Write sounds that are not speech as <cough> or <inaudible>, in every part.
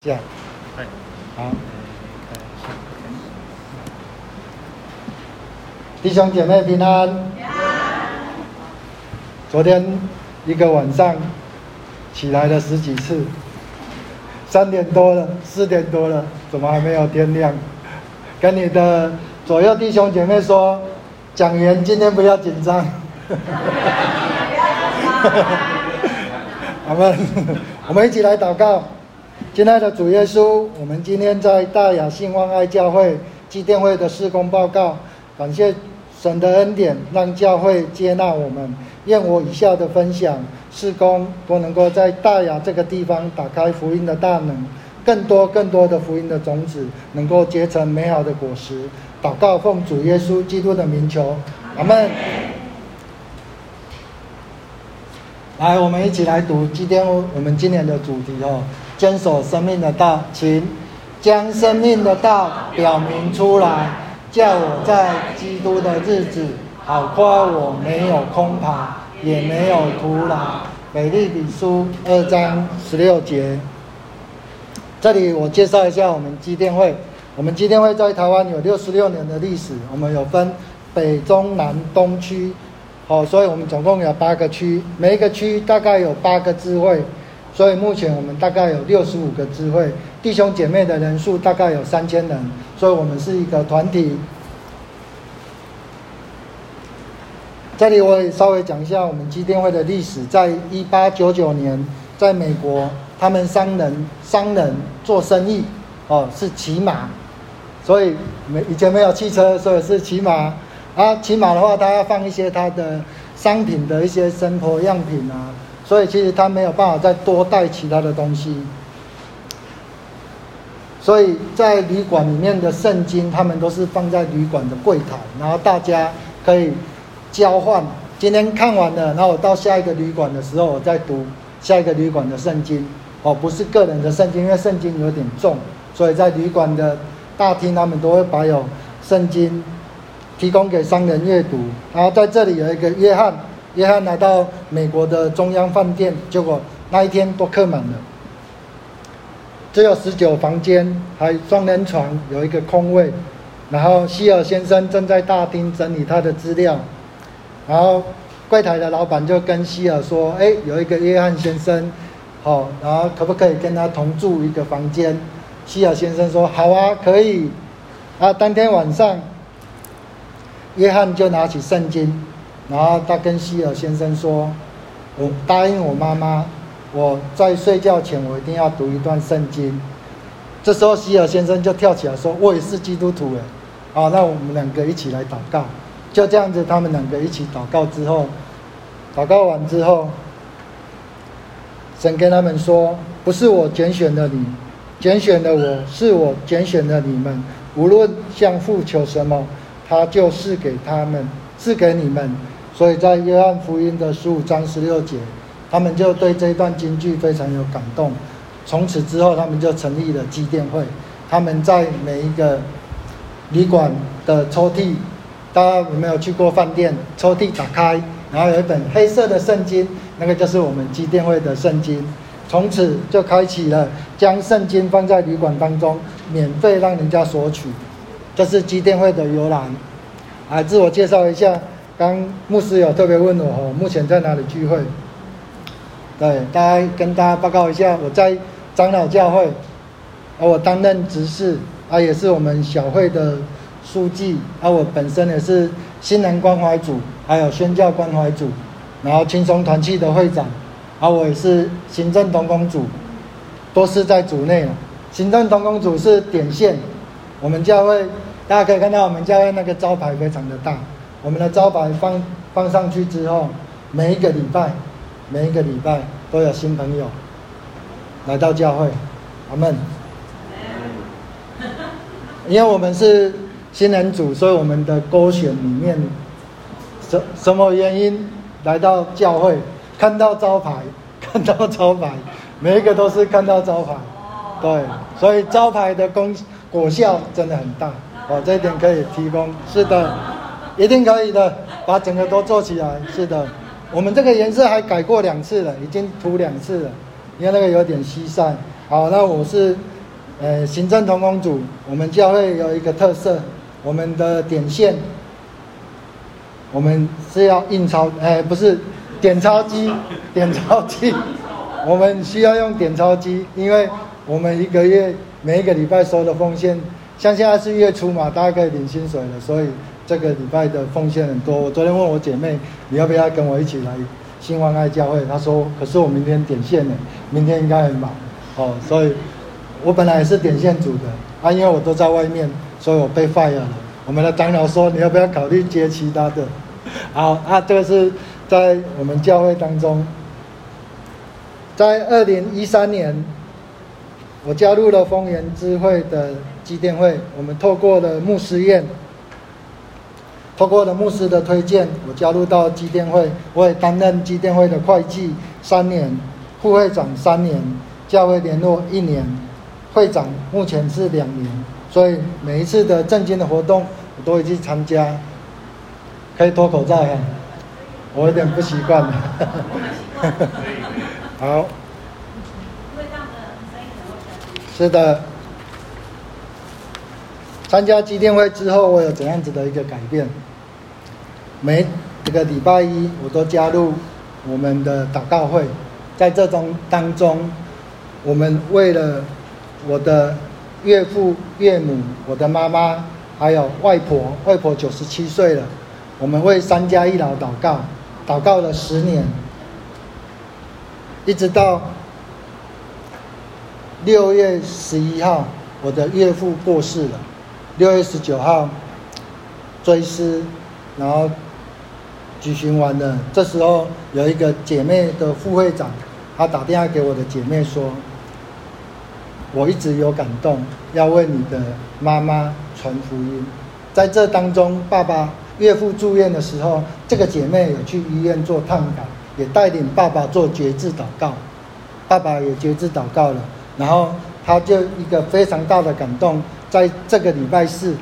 这样，好，弟兄姐妹平安。昨天一个晚上起来了十几次，三点多了，四点多了，怎么还没有天亮？跟你的左右弟兄姐妹说，讲员今天不要紧张。<laughs> 我们，我们一起来祷告。亲爱的主耶稣，我们今天在大雅信望爱教会祭奠会的事工报告，感谢神的恩典，让教会接纳我们。愿我以下的分享事工都能够在大雅这个地方打开福音的大门，更多更多的福音的种子能够结成美好的果实。祷告奉主耶稣基督的名求，阿门。来，我们一起来读基甸我们今年的主题哦。坚守生命的道，请将生命的道表明出来，叫我在基督的日子，好夸我没有空跑，也没有徒劳。美丽比书二章十六节。这里我介绍一下我们基甸会。我们基甸会在台湾有六十六年的历史，我们有分北、中、南、东区，哦，所以我们总共有八个区，每一个区大概有八个支会。所以目前我们大概有六十五个支会，弟兄姐妹的人数大概有三千人，所以我们是一个团体。这里我也稍微讲一下我们基甸会的历史，在一八九九年，在美国，他们商人商人做生意，哦，是骑马，所以没以前没有汽车，所以是骑马。啊，起码的话，他要放一些他的商品的一些生活样品啊。所以其实他没有办法再多带其他的东西，所以在旅馆里面的圣经，他们都是放在旅馆的柜台，然后大家可以交换。今天看完了，然后我到下一个旅馆的时候，我再读下一个旅馆的圣经。哦，不是个人的圣经，因为圣经有点重，所以在旅馆的大厅，他们都会摆有圣经，提供给商人阅读。然后在这里有一个约翰。约翰来到美国的中央饭店，结果那一天都客满了，只有十九房间，还双人床，有一个空位。然后希尔先生正在大厅整理他的资料，然后柜台的老板就跟希尔说：“哎，有一个约翰先生，好，然后可不可以跟他同住一个房间？”希尔先生说：“好啊，可以。”啊，当天晚上，约翰就拿起圣经。然后他跟希尔先生说：“我答应我妈妈，我在睡觉前我一定要读一段圣经。”这时候希尔先生就跳起来说：“我也是基督徒诶。”好，那我们两个一起来祷告。就这样子，他们两个一起祷告之后，祷告完之后，神跟他们说：“不是我拣选的你，拣选的我是我拣选的你们。无论向父求什么，他就赐给他们，赐给你们。”所以在约翰福音的十五章十六节，他们就对这一段经句非常有感动。从此之后，他们就成立了基甸会。他们在每一个旅馆的抽屉，大家有没有去过饭店？抽屉打开，然后有一本黑色的圣经，那个就是我们基甸会的圣经。从此就开启了将圣经放在旅馆当中，免费让人家索取。这是基甸会的由来。来，自我介绍一下。刚牧师有特别问我哦，目前在哪里聚会？对，大家跟大家报告一下，我在长老教会，而我担任执事，啊，也是我们小会的书记，啊，我本身也是新人关怀组，还有宣教关怀组，然后轻松团契的会长，啊，我也是行政同工组，都是在组内了。行政同工组是点线，我们教会大家可以看到我们教会那个招牌非常的大。我们的招牌放放上去之后，每一个礼拜，每一个礼拜都有新朋友来到教会，阿门。因为我们是新人组，所以我们的勾选里面，什什么原因来到教会？看到招牌，看到招牌，每一个都是看到招牌，对，所以招牌的功果效真的很大，哦，这一点可以提供，是的。一定可以的，把整个都做起来。是的，我们这个颜色还改过两次了，已经涂两次了，因为那个有点稀散。好，那我是呃行政同工组。我们教会有一个特色，我们的点线，我们是要印钞，哎，不是点钞机，<laughs> 点钞机，我们需要用点钞机，因为我们一个月每一个礼拜收的奉献，像现在是月初嘛，大家可以领薪水了，所以这个礼拜的奉献很多。我昨天问我姐妹，你要不要跟我一起来？新望爱教会，他说：“可是我明天点线呢，明天应该很忙，哦，所以，我本来也是点线组的啊，因为我都在外面，所以我被 fire 了。我们的长老说，你要不要考虑接其他的？好啊，这个是在我们教会当中，在二零一三年，我加入了丰原知会的基电会，我们透过了牧师宴。”透过了牧师的推荐，我加入到基电会，我也担任基电会的会计三年，副会长三年，教会联络一年，会长目前是两年，所以每一次的正经的活动我都会去参加。可以脱口罩哈，我有点不习惯了。<laughs> 好。是的。参加基甸会之后，我有怎样子的一个改变？每这个礼拜一，我都加入我们的祷告会，在这种当中，我们为了我的岳父岳母、我的妈妈，还有外婆，外婆九十七岁了，我们为三家一老祷告，祷告了十年，一直到六月十一号，我的岳父过世了，六月十九号追思，然后。举行完了，这时候有一个姐妹的副会长，她打电话给我的姐妹说：“我一直有感动，要为你的妈妈传福音。”在这当中，爸爸岳父住院的时候，这个姐妹有去医院做探访，也带领爸爸做决志祷告，爸爸也决志祷告了。然后他就一个非常大的感动，在这个礼拜四，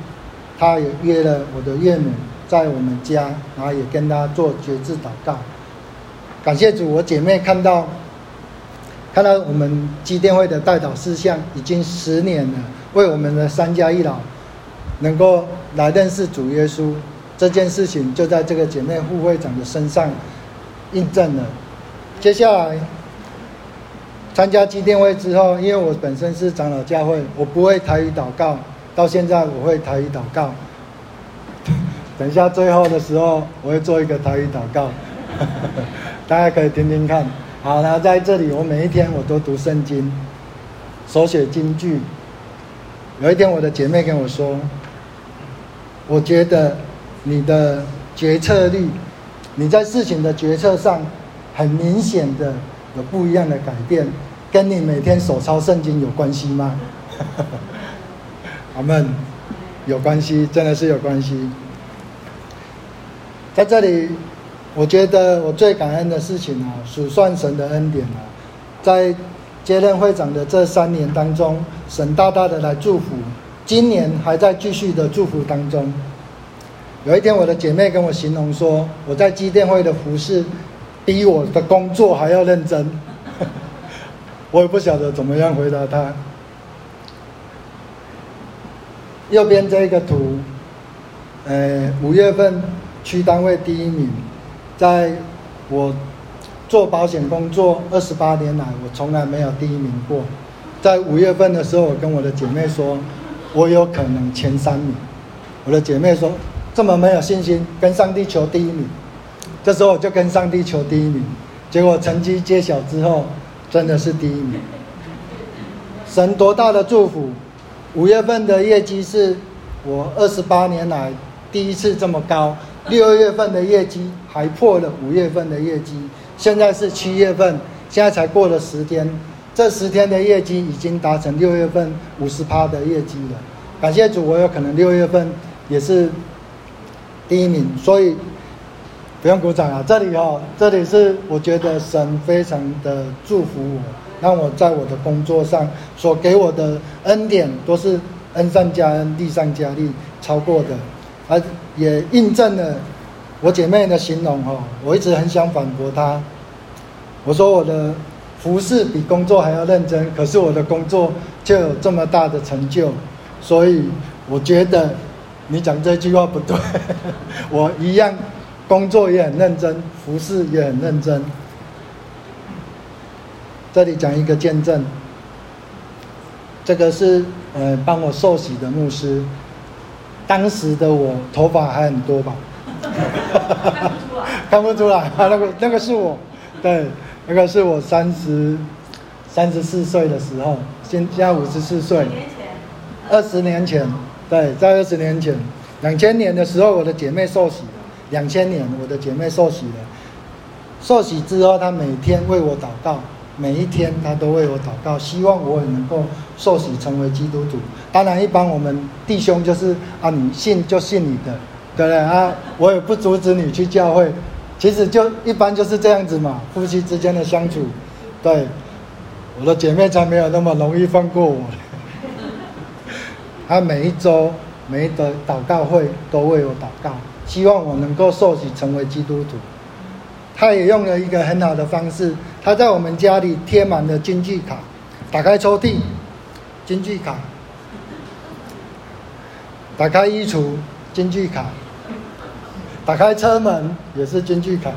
他也约了我的岳母。在我们家，然后也跟他做绝志祷告。感谢主，我姐妹看到，看到我们基甸会的代祷事项已经十年了，为我们的三家一老能够来认识主耶稣这件事情，就在这个姐妹副会长的身上印证了。接下来参加基甸会之后，因为我本身是长老教会，我不会台语祷告，到现在我会台语祷告。<laughs> 等一下，最后的时候我会做一个台语祷告，<laughs> 大家可以听听看。好，那在这里，我每一天我都读圣经，手写金句。有一天，我的姐妹跟我说：“我觉得你的决策力，你在事情的决策上，很明显的有不一样的改变，跟你每天手抄圣经有关系吗？” <laughs> 阿门，有关系，真的是有关系。在这里，我觉得我最感恩的事情啊，数算神的恩典啊，在接任会长的这三年当中，神大大的来祝福，今年还在继续的祝福当中。有一天，我的姐妹跟我形容说，我在基甸会的服侍，比我的工作还要认真。我也不晓得怎么样回答他。右边这个图，呃，五月份。区单位第一名，在我做保险工作二十八年来，我从来没有第一名过。在五月份的时候，我跟我的姐妹说，我有可能前三名。我的姐妹说，这么没有信心，跟上帝求第一名。这时候我就跟上帝求第一名，结果成绩揭晓之后，真的是第一名。神多大的祝福！五月份的业绩是我二十八年来第一次这么高。六月份的业绩还破了五月份的业绩，现在是七月份，现在才过了十天，这十天的业绩已经达成六月份五十趴的业绩了。感谢主，我有可能六月份也是第一名，所以不用鼓掌啊。这里哦，这里是我觉得神非常的祝福我，让我在我的工作上所给我的恩典都是恩上加恩，利上加利，超过的。而也印证了我姐妹的形容哈，我一直很想反驳她。我说我的服侍比工作还要认真，可是我的工作就有这么大的成就，所以我觉得你讲这句话不对，<laughs> 我一样工作也很认真，服侍也很认真。这里讲一个见证，这个是呃帮我受洗的牧师，当时的我头发还很多吧，<laughs> 看不出来，看不出来，那个那个是我，对。那个是我三十三十四岁的时候，现现在五十四岁，二十年前，对，在二十年前，两千年的时候，我的姐妹受洗了。两千年，我的姐妹受洗了。受洗之后，她每天为我祷告，每一天她都为我祷告，希望我也能够受洗成为基督徒。当然，一般我们弟兄就是啊，你信就信你的，对不对啊？我也不阻止你去教会。其实就一般就是这样子嘛，夫妻之间的相处，对，我的姐妹才没有那么容易放过我。<laughs> 她每一周每一的祷告会都为我祷告，希望我能够受洗成为基督徒。他也用了一个很好的方式，他在我们家里贴满了金句卡，打开抽屉，金句卡，打开衣橱，金句卡。打开车门也是金句卡，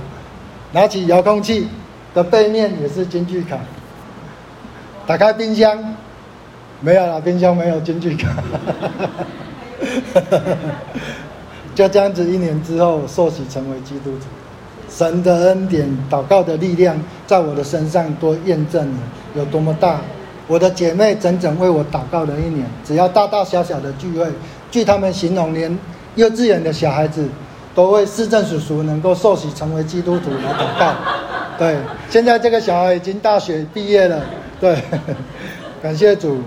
拿起遥控器的背面也是金句卡。打开冰箱，没有了，冰箱没有金句卡。就这样子，一年之后受洗成为基督徒，神的恩典、祷告的力量在我的身上多验证了有多么大。我的姐妹整整为我祷告了一年，只要大大小小的聚会，据他们形容，连幼稚园的小孩子。都为市政叔叔能够受洗成为基督徒来祷告。<laughs> 对，现在这个小孩已经大学毕业了。对，<laughs> 感谢主。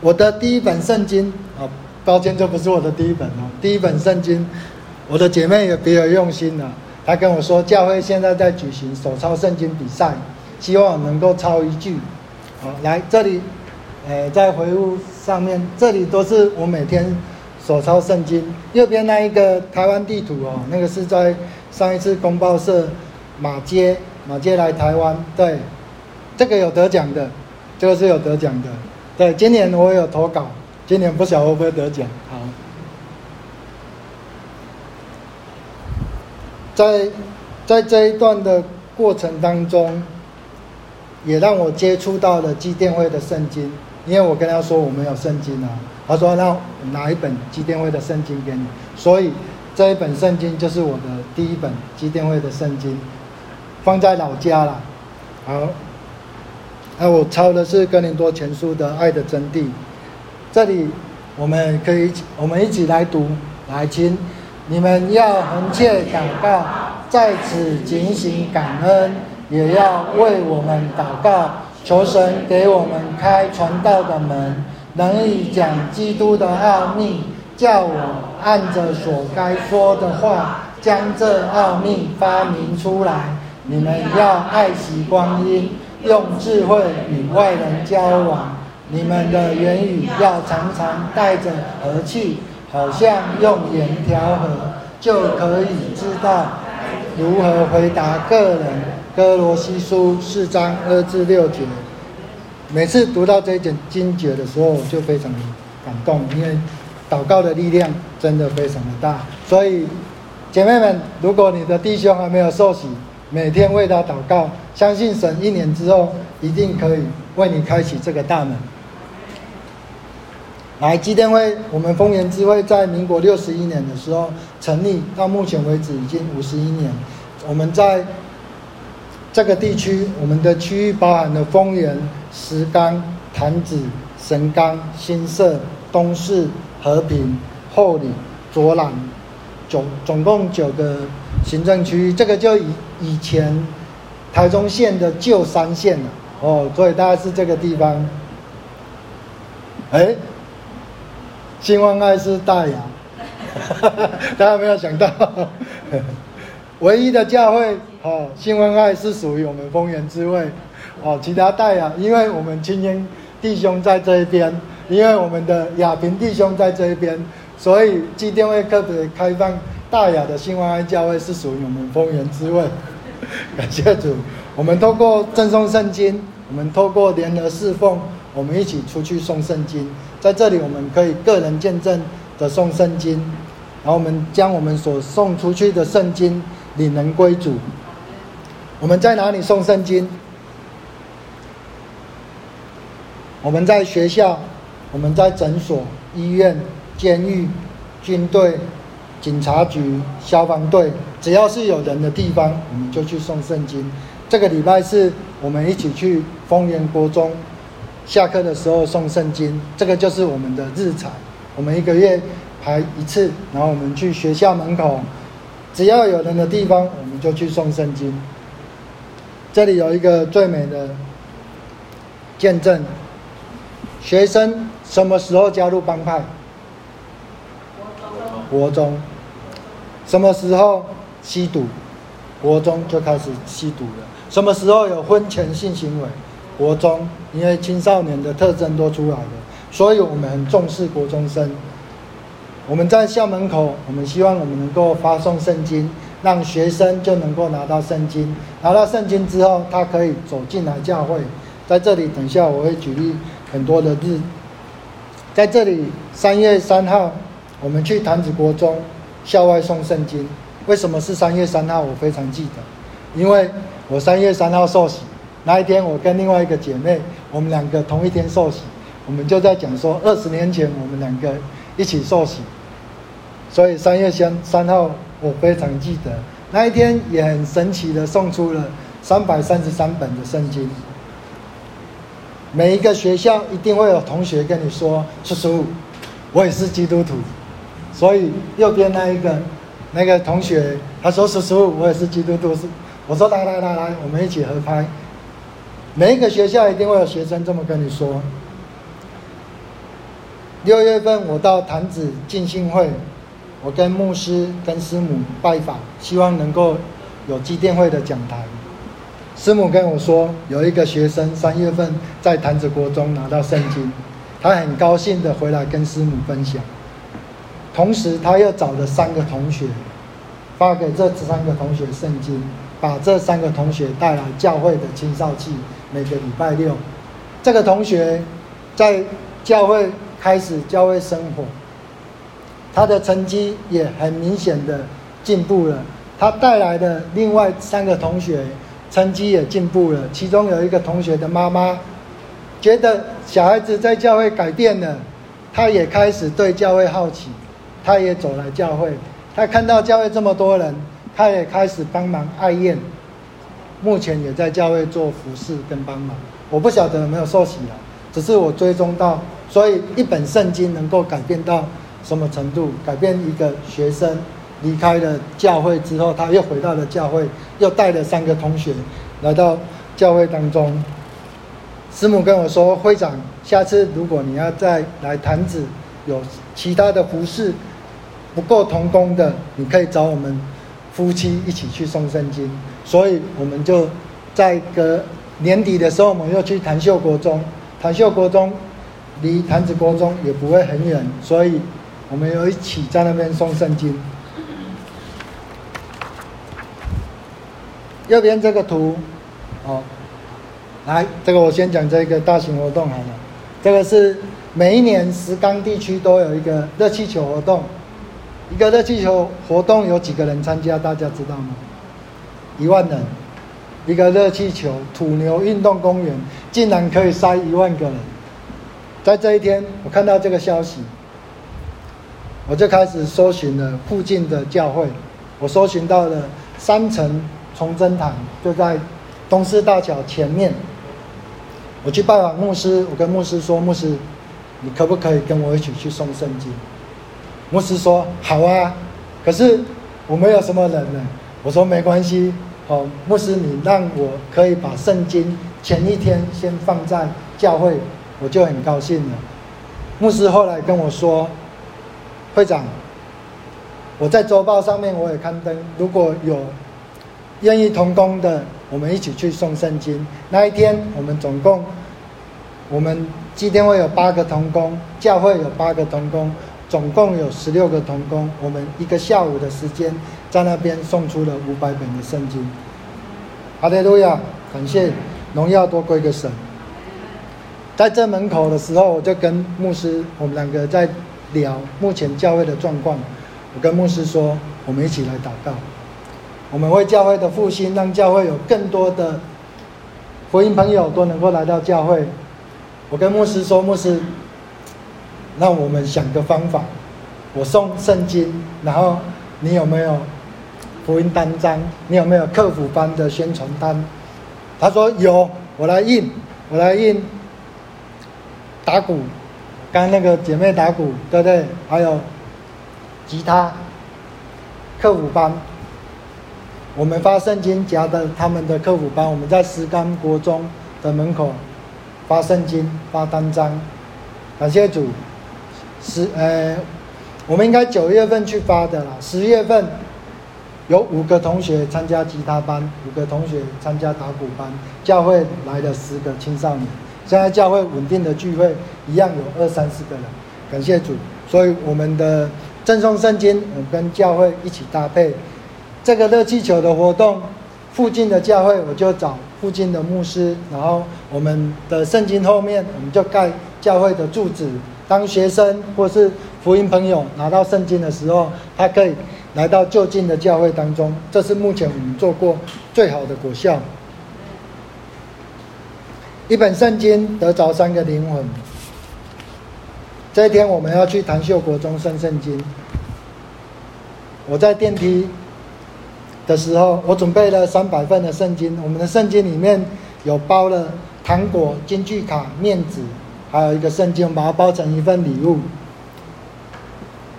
我的第一本圣经啊，抱歉，这不是我的第一本哦。第一本圣经，我的姐妹也别有用心了。她跟我说，教会现在在举行手抄圣经比赛，希望能够抄一句。好，来这里，呃，在回复上面，这里都是我每天。手抄圣经，右边那一个台湾地图哦，那个是在上一次公报社马街马街来台湾，对，这个有得奖的，这个是有得奖的，对，今年我有投稿，今年不晓得会不会得奖。好，在在这一段的过程当中，也让我接触到了基甸会的圣经，因为我跟他说我没有圣经啊。他说：“那拿一本基甸会的圣经给你，所以这一本圣经就是我的第一本基甸会的圣经，放在老家了。好，那我抄的是哥林多前书的爱的真谛。这里我们可以，我们一起来读，来听。你们要恒切祷告，在此警醒感恩，也要为我们祷告，求神给我们开传道的门。”能以讲基督的奥秘，叫我按着所该说的话，将这奥秘发明出来。你们要爱惜光阴，用智慧与外人交往。你们的言语要常常带着和气，好像用盐调和，就可以知道如何回答个人。哥罗西书四章二至六节。每次读到这一卷经节的时候，就非常感动，因为祷告的力量真的非常的大。所以，姐妹们，如果你的弟兄还没有受洗，每天为他祷告，相信神一年之后一定可以为你开启这个大门。来，基甸会，我们丰原支会在民国六十一年的时候成立，到目前为止已经五十一年。我们在这个地区，我们的区域包含了丰原。石冈、潭子、神冈、新社、东势、和平、后里、卓朗，总总共九个行政区域。这个就以以前台中县的旧三县了哦，所以大概是这个地方。哎，新欢爱是大雅，<laughs> 大家没有想到，<laughs> 唯一的教会哦，新欢爱是属于我们丰原支会。哦，其他大雅，因为我们青年弟兄在这一边，因为我们的亚平弟兄在这一边，所以基甸会特别开放大雅的新欢爱教会是属于我们丰原支会。<laughs> 感谢主，我们透过赠送圣经，我们透过联合侍奉，我们一起出去送圣经。在这里，我们可以个人见证的送圣经，然后我们将我们所送出去的圣经领人归主。我们在哪里送圣经？我们在学校，我们在诊所、医院、监狱、军队、警察局、消防队，只要是有人的地方，我们就去送圣经。这个礼拜是我们一起去丰原国中，下课的时候送圣经，这个就是我们的日常。我们一个月排一次，然后我们去学校门口，只要有人的地方，我们就去送圣经。这里有一个最美的见证。学生什么时候加入帮派？国中。什么时候吸毒？国中就开始吸毒了。什么时候有婚前性行为？国中，因为青少年的特征都出来了，所以我们很重视国中生。我们在校门口，我们希望我们能够发送圣经，让学生就能够拿到圣经。拿到圣经之后，他可以走进来教会。在这里，等一下我会举例。很多的日，在这里，三月三号，我们去潭子国中校外送圣经。为什么是三月三号？我非常记得，因为我三月三号受洗那一天，我跟另外一个姐妹，我们两个同一天受洗，我们就在讲说，二十年前我们两个一起受洗，所以三月三三号我非常记得那一天，也很神奇的送出了三百三十三本的圣经。每一个学校一定会有同学跟你说：“叔叔，我也是基督徒。”所以右边那一个那个同学他说：“叔叔，我也是基督徒。”是我说：“来来来来，我们一起合拍。”每一个学校一定会有学生这么跟你说。六月份我到潭子进信会，我跟牧师跟师母拜访，希望能够有基甸会的讲台。师母跟我说，有一个学生三月份在潭子国中拿到圣经，他很高兴的回来跟师母分享。同时，他又找了三个同学，发给这三个同学圣经，把这三个同学带来教会的青少期，每个礼拜六。这个同学在教会开始教会生活，他的成绩也很明显的进步了。他带来的另外三个同学。成绩也进步了，其中有一个同学的妈妈觉得小孩子在教会改变了，他也开始对教会好奇，他也走来教会，他看到教会这么多人，他也开始帮忙爱宴，目前也在教会做服侍跟帮忙。我不晓得有没有受洗了，只是我追踪到，所以一本圣经能够改变到什么程度？改变一个学生。离开了教会之后，他又回到了教会，又带了三个同学来到教会当中。师母跟我说：“会长，下次如果你要再来坛子，有其他的服事不够同工的，你可以找我们夫妻一起去送圣经。”所以我们就在个年底的时候，我们又去潭秀国中。潭秀国中离潭子国中也不会很远，所以我们又一起在那边送圣经。右边这个图，哦，来，这个我先讲这个大型活动好了。这个是每一年石冈地区都有一个热气球活动，一个热气球活动有几个人参加？大家知道吗？一万人，一个热气球土牛运动公园竟然可以塞一万个人。在这一天，我看到这个消息，我就开始搜寻了附近的教会，我搜寻到了三层。崇真堂就在东势大桥前面。我去拜访牧师，我跟牧师说：“牧师，你可不可以跟我一起去送圣经？”牧师说：“好啊。”可是我没有什么人呢。我说：“没关系，哦，牧师，你让我可以把圣经前一天先放在教会，我就很高兴了。”牧师后来跟我说：“会长，我在周报上面我也刊登，如果有。”愿意同工的，我们一起去送圣经。那一天，我们总共，我们今天会有八个同工，教会有八个同工，总共有十六个童工。我们一个下午的时间，在那边送出了五百本的圣经。阿德路亚，感谢荣耀多归给神。在这门口的时候，我就跟牧师，我们两个在聊目前教会的状况。我跟牧师说，我们一起来祷告，我们为教会的复兴，让教会有更多的福音朋友都能够来到教会。我跟牧师说，牧师，让我们想个方法，我送圣经，然后你有没有福音单张？你有没有客服班的宣传单？他说有，我来印，我来印。打鼓，刚那个姐妹打鼓，对不对？还有吉他、客服班，我们发圣经夹的他们的客服班，我们在石冈国中的门口发圣经、发单张。感谢主，十呃，我们应该九月份去发的啦。十月份有五个同学参加吉他班，五个同学参加打鼓班，教会来了十个青少年。现在教会稳定的聚会一样有二三十个人，感谢主。所以我们的赠送圣经，我跟教会一起搭配这个热气球的活动。附近的教会我就找附近的牧师，然后我们的圣经后面我们就盖教会的柱子。当学生或是福音朋友拿到圣经的时候，他可以来到就近的教会当中。这是目前我们做过最好的果效。一本圣经得着三个灵魂。这一天我们要去潭秀国中圣圣经。我在电梯的时候，我准备了三百份的圣经。我们的圣经里面有包了糖果、金句卡、面纸，还有一个圣经，把它包成一份礼物。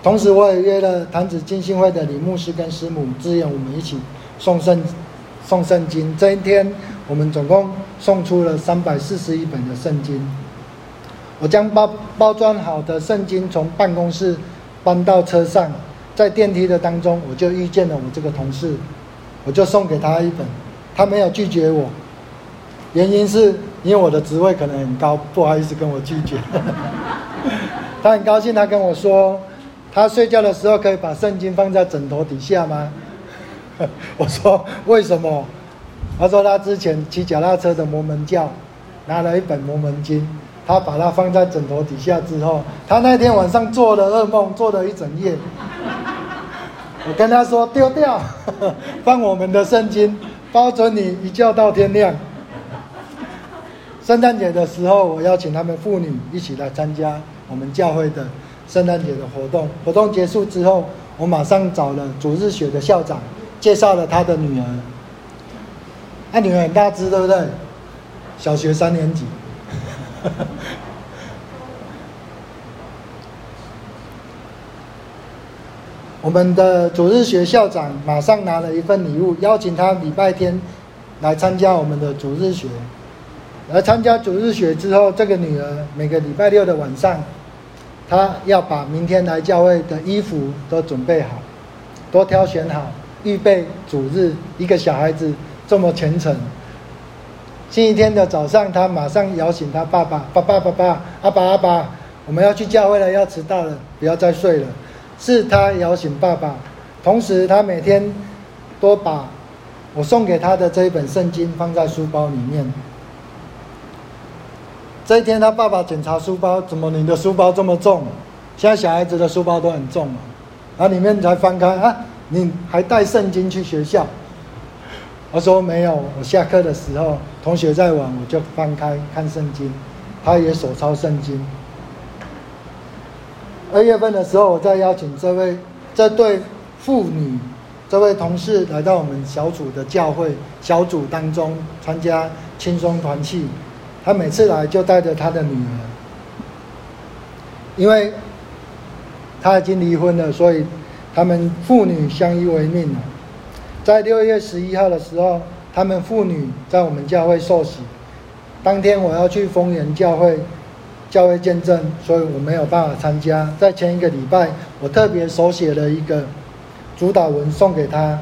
同时，我也约了潭子浸信会的李牧师跟师母支援我们一起送圣送圣经。这一天。我们总共送出了三百四十一本的圣经。我将包包装好的圣经从办公室搬到车上，在电梯的当中，我就遇见了我这个同事，我就送给他一本，他没有拒绝我，原因是因为我的职位可能很高，不好意思跟我拒绝。<laughs> 他很高兴，他跟我说，他睡觉的时候可以把圣经放在枕头底下吗？<laughs> 我说为什么？他说他之前骑脚踏车的摩门教，拿了一本摩门经，他把它放在枕头底下之后，他那天晚上做了噩梦，做了一整夜。<laughs> 我跟他说丢掉，放我们的圣经，包准你一觉到天亮。圣诞节的时候，我邀请他们妇女一起来参加我们教会的圣诞节的活动。活动结束之后，我马上找了主日学的校长，介绍了他的女儿。他女儿很大只，对不对？小学三年级。<laughs> 我们的主日学校长马上拿了一份礼物，邀请他礼拜天来参加我们的主日学。而参加主日学之后，这个女儿每个礼拜六的晚上，她要把明天来教会的衣服都准备好，都挑选好，预备主日。一个小孩子。这么虔诚，星期天的早上，她马上摇醒她爸爸：“爸爸，爸爸，阿爸，阿爸，我们要去教会了，要迟到了，不要再睡了。”是她摇醒爸爸，同时她每天都把我送给他的这一本圣经放在书包里面。这一天，他爸爸检查书包，怎么你的书包这么重？现在小孩子的书包都很重嘛，然后里面才翻开啊，你还带圣经去学校？我说没有，我下课的时候，同学在玩，我就翻开看圣经，他也手抄圣经。二月份的时候，我再邀请这位这对妇女，这位同事来到我们小组的教会小组当中参加轻松团契。他每次来就带着他的女儿，因为他已经离婚了，所以他们父女相依为命了。在六月十一号的时候，他们父女在我们教会受洗。当天我要去丰原教会教会见证，所以我没有办法参加。在前一个礼拜，我特别手写了一个主祷文送给他。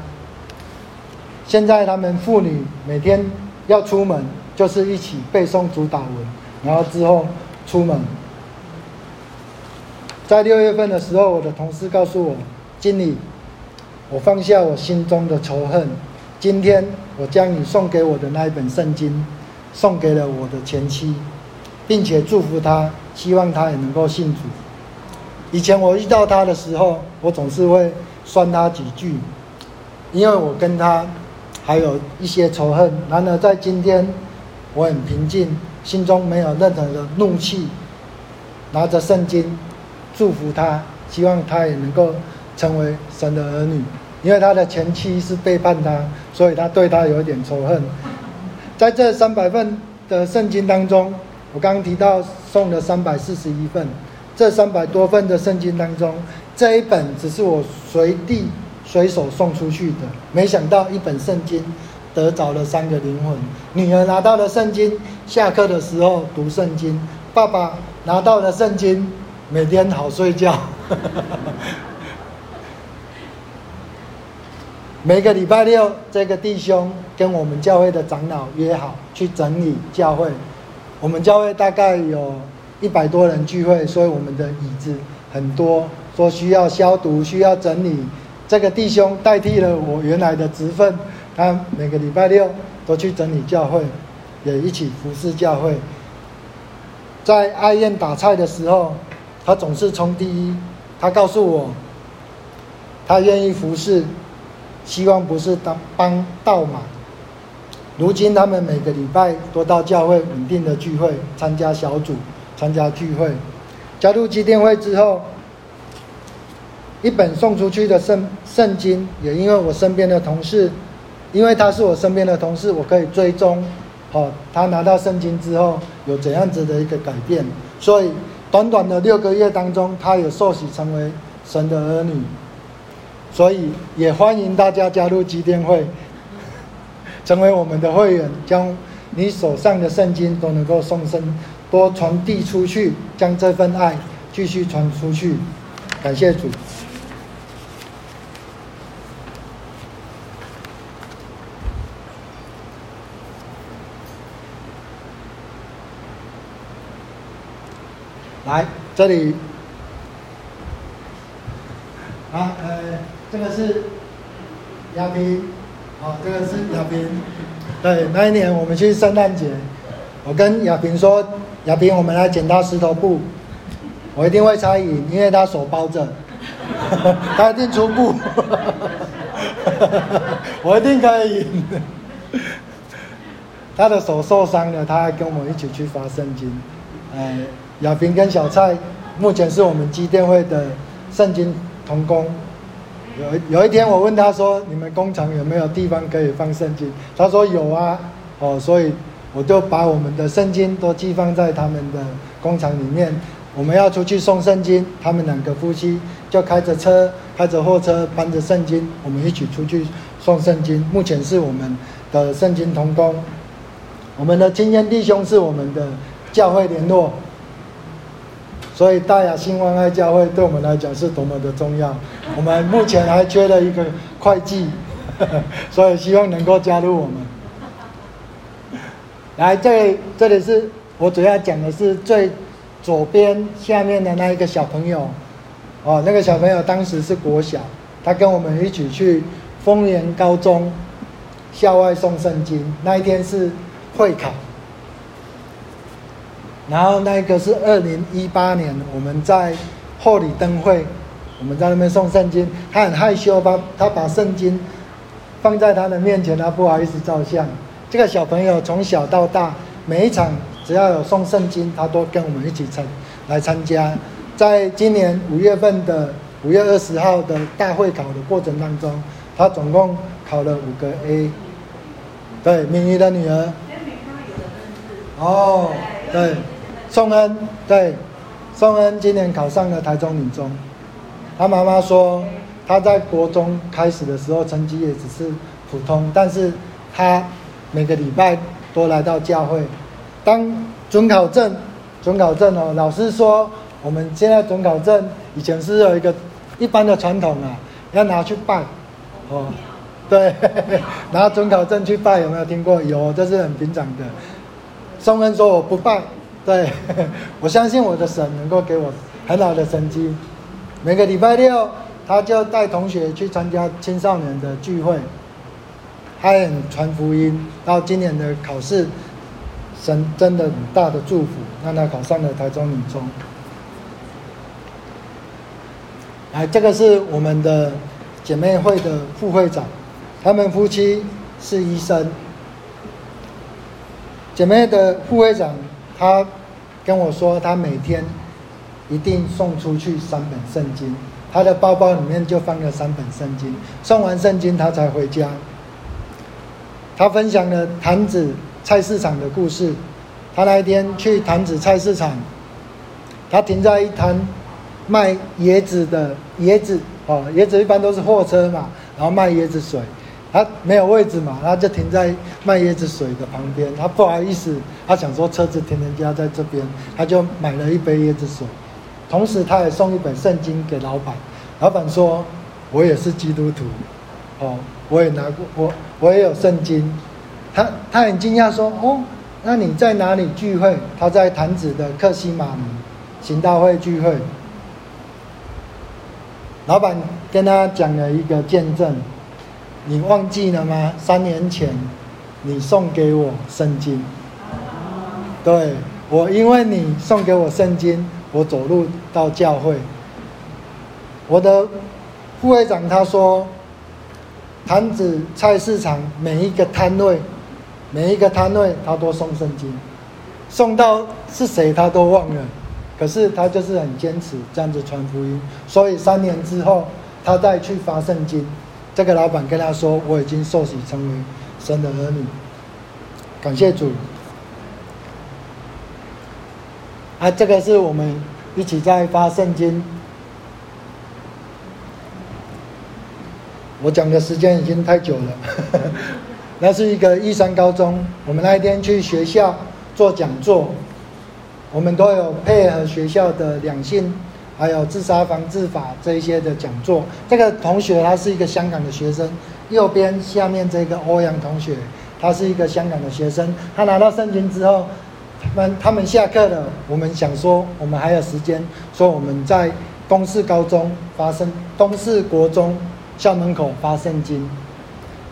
现在他们父女每天要出门，就是一起背诵主祷文，然后之后出门。在六月份的时候，我的同事告诉我，经理。我放下我心中的仇恨，今天我将你送给我的那一本圣经，送给了我的前妻，并且祝福她，希望她也能够信主。以前我遇到她的时候，我总是会酸她几句，因为我跟她还有一些仇恨。然而在今天，我很平静，心中没有任何的怒气，拿着圣经祝福他，希望他也能够成为神的儿女。因为他的前妻是背叛他，所以他对他有一点仇恨。<laughs> 在这三百份的圣经当中，我刚刚提到送了三百四十一份，这三百多份的圣经当中，这一本只是我随地随手送出去的。没想到一本圣经得着了三个灵魂。女儿拿到了圣经，下课的时候读圣经；爸爸拿到了圣经，每天好睡觉。<laughs> 每个礼拜六，这个弟兄跟我们教会的长老约好去整理教会。我们教会大概有一百多人聚会，所以我们的椅子很多，说需要消毒、需要整理。这个弟兄代替了我原来的职分，他每个礼拜六都去整理教会，也一起服侍教会。在爱宴打菜的时候，他总是冲第一。他告诉我，他愿意服侍。希望不是当帮倒忙。如今他们每个礼拜都到教会稳定的聚会，参加小组，参加聚会。加入基甸会之后，一本送出去的圣圣经，也因为我身边的同事，因为他是我身边的同事，我可以追踪，好，他拿到圣经之后有怎样子的一个改变。所以短短的六个月当中，他也受洗成为神的儿女。所以也欢迎大家加入基甸会，<laughs> 成为我们的会员，将你手上的圣经都能够送身，多传递出去，将这份爱继续传出去。感谢主。来，这里，啊，呃。这个是亚萍，好，这个是亚萍。对，那一年我们去圣诞节，我跟亚萍说：“亚萍，我们来剪刀石头布，我一定会猜赢，因为他手包着，他一定出布，我一定可以赢。”他的手受伤了，他还跟我们一起去发圣经。呃，亚平跟小蔡目前是我们机电会的圣经同工。有有一天，我问他说：“你们工厂有没有地方可以放圣经？”他说：“有啊。”哦，所以我就把我们的圣经都寄放在他们的工厂里面。我们要出去送圣经，他们两个夫妻就开着车，开着货车，搬着圣经，我们一起出去送圣经。目前是我们的圣经同工，我们的青年弟兄是我们的教会联络。所以大雅兴旺爱教会对我们来讲是多么的重要。我们目前还缺了一个会计，<laughs> 所以希望能够加入我们。来，这里这里是我主要讲的是最左边下面的那一个小朋友。哦，那个小朋友当时是国小，他跟我们一起去丰原高中校外送圣经。那一天是会考。然后那个是二零一八年，我们在后里灯会，我们在那边送圣经，他很害羞，把他把圣经放在他的面前，他不好意思照相。这个小朋友从小到大，每一场只要有送圣经，他都跟我们一起参来参加。在今年五月份的五月二十号的大会考的过程当中，他总共考了五个 A。对，明仪的女儿。哦，对。宋恩对，宋恩今年考上了台中女中。他妈妈说，他在国中开始的时候成绩也只是普通，但是他每个礼拜都来到教会。当准考证，准考证哦，老师说我们现在准考证以前是有一个一般的传统啊，要拿去拜，哦，对，<laughs> 拿准考证去拜，有没有听过？有，这是很平常的。宋恩说我不拜。对，<laughs> 我相信我的神能够给我很好的成绩。每个礼拜六，他就带同学去参加青少年的聚会。他很传福音。到今年的考试，神真的很大的祝福，让他考上了台中女中。哎，这个是我们的姐妹会的副会长，他们夫妻是医生。姐妹的副会长，他跟我说，他每天一定送出去三本圣经，他的包包里面就放了三本圣经，送完圣经他才回家。他分享了潭子菜市场的故事，他那一天去潭子菜市场，他停在一摊卖椰子的椰子，哦，椰子一般都是货车嘛，然后卖椰子水。他没有位置嘛，他就停在卖椰子水的旁边。他不好意思，他想说车子停人家在这边，他就买了一杯椰子水。同时，他也送一本圣经给老板。老板说：“我也是基督徒，哦，我也拿过，我我也有圣经。”他他很惊讶说：“哦，那你在哪里聚会？”他在潭子的克西玛尼行道会聚会。老板跟他讲了一个见证。你忘记了吗？三年前，你送给我圣经。对，我因为你送给我圣经，我走路到教会。我的副会长他说，潭子菜市场每一个摊位，每一个摊位他都送圣经，送到是谁他都忘了，可是他就是很坚持这样子传福音。所以三年之后，他再去发圣经。这个老板跟他说：“我已经受洗成为神的儿女，感谢主。”啊，这个是我们一起在发圣经。我讲的时间已经太久了，<laughs> 那是一个一山高中。我们那一天去学校做讲座，我们都有配合学校的两性。还有自杀防治法这一些的讲座，这个同学他是一个香港的学生，右边下面这个欧阳同学，他是一个香港的学生，他拿到圣经之后，他们他们下课了，我们想说我们还有时间，说我们在东势高中发生，东势国中校门口发圣经，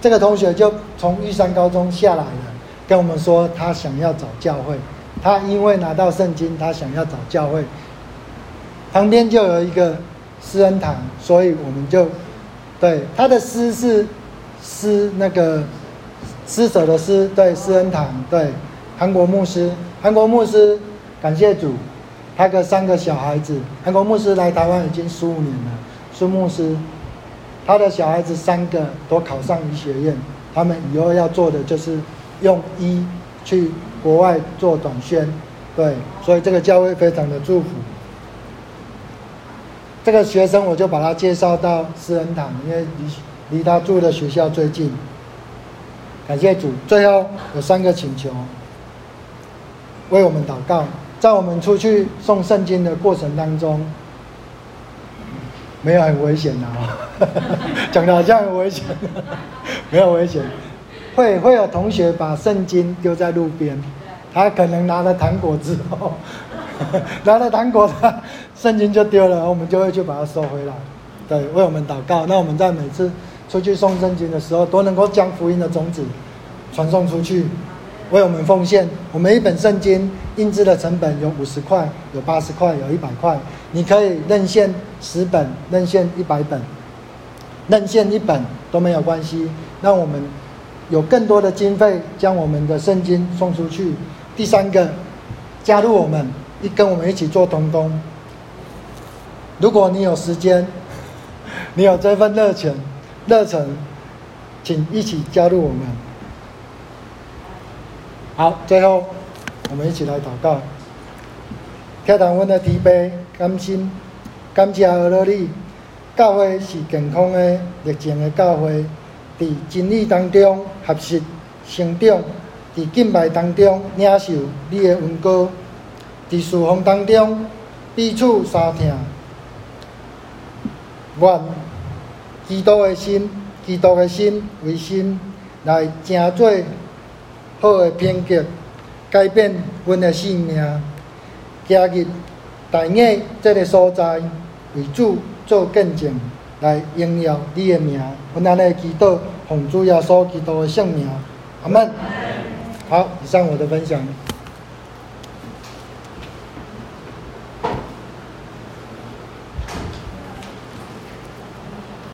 这个同学就从玉山高中下来了，跟我们说他想要找教会，他因为拿到圣经，他想要找教会。旁边就有一个施恩堂，所以我们就对他的施是施那个施舍的施，对施恩堂，对韩国牧师，韩国牧师感谢主，他的三个小孩子，韩国牧师来台湾已经十五年了，孙牧师，他的小孩子三个都考上医学院，他们以后要做的就是用医去国外做短宣，对，所以这个教会非常的祝福。这个学生我就把他介绍到私人堂，因为离离他住的学校最近。感谢主，最后有三个请求，为我们祷告。在我们出去送圣经的过程当中，没有很危险的啊，<laughs> 讲的好像很危险，没有危险。会会有同学把圣经丢在路边，他可能拿了糖果之后。<laughs> 拿了糖果，他圣经就丢了，我们就会去把它收回来。对，为我们祷告。那我们在每次出去送圣经的时候，都能够将福音的种子传送出去，为我们奉献。我们一本圣经印制的成本有五十块，有八十块，有一百块。你可以任献十本，任献一百本，任献一本都没有关系。让我们有更多的经费，将我们的圣经送出去。第三个，加入我们。一跟我们一起做同工，如果你有时间，<laughs> 你有这份热情、热忱，请一起加入我们。好，最后我们一起来祷告。天堂温的慈悲，甘心感谢阿罗利，教会是健康的、热情的教会，在真理当中学习成长，在敬拜当中领受你的恩膏。在事奉当中，彼此相听，愿基督的心，基督的心为心，来成做好的品格，改变阮的性命。今日，大雅这个所在为主做见证，来荣耀你的名。阮安尼祈祷，奉主耶稣基督的圣名，阿门。好，以上我的分享。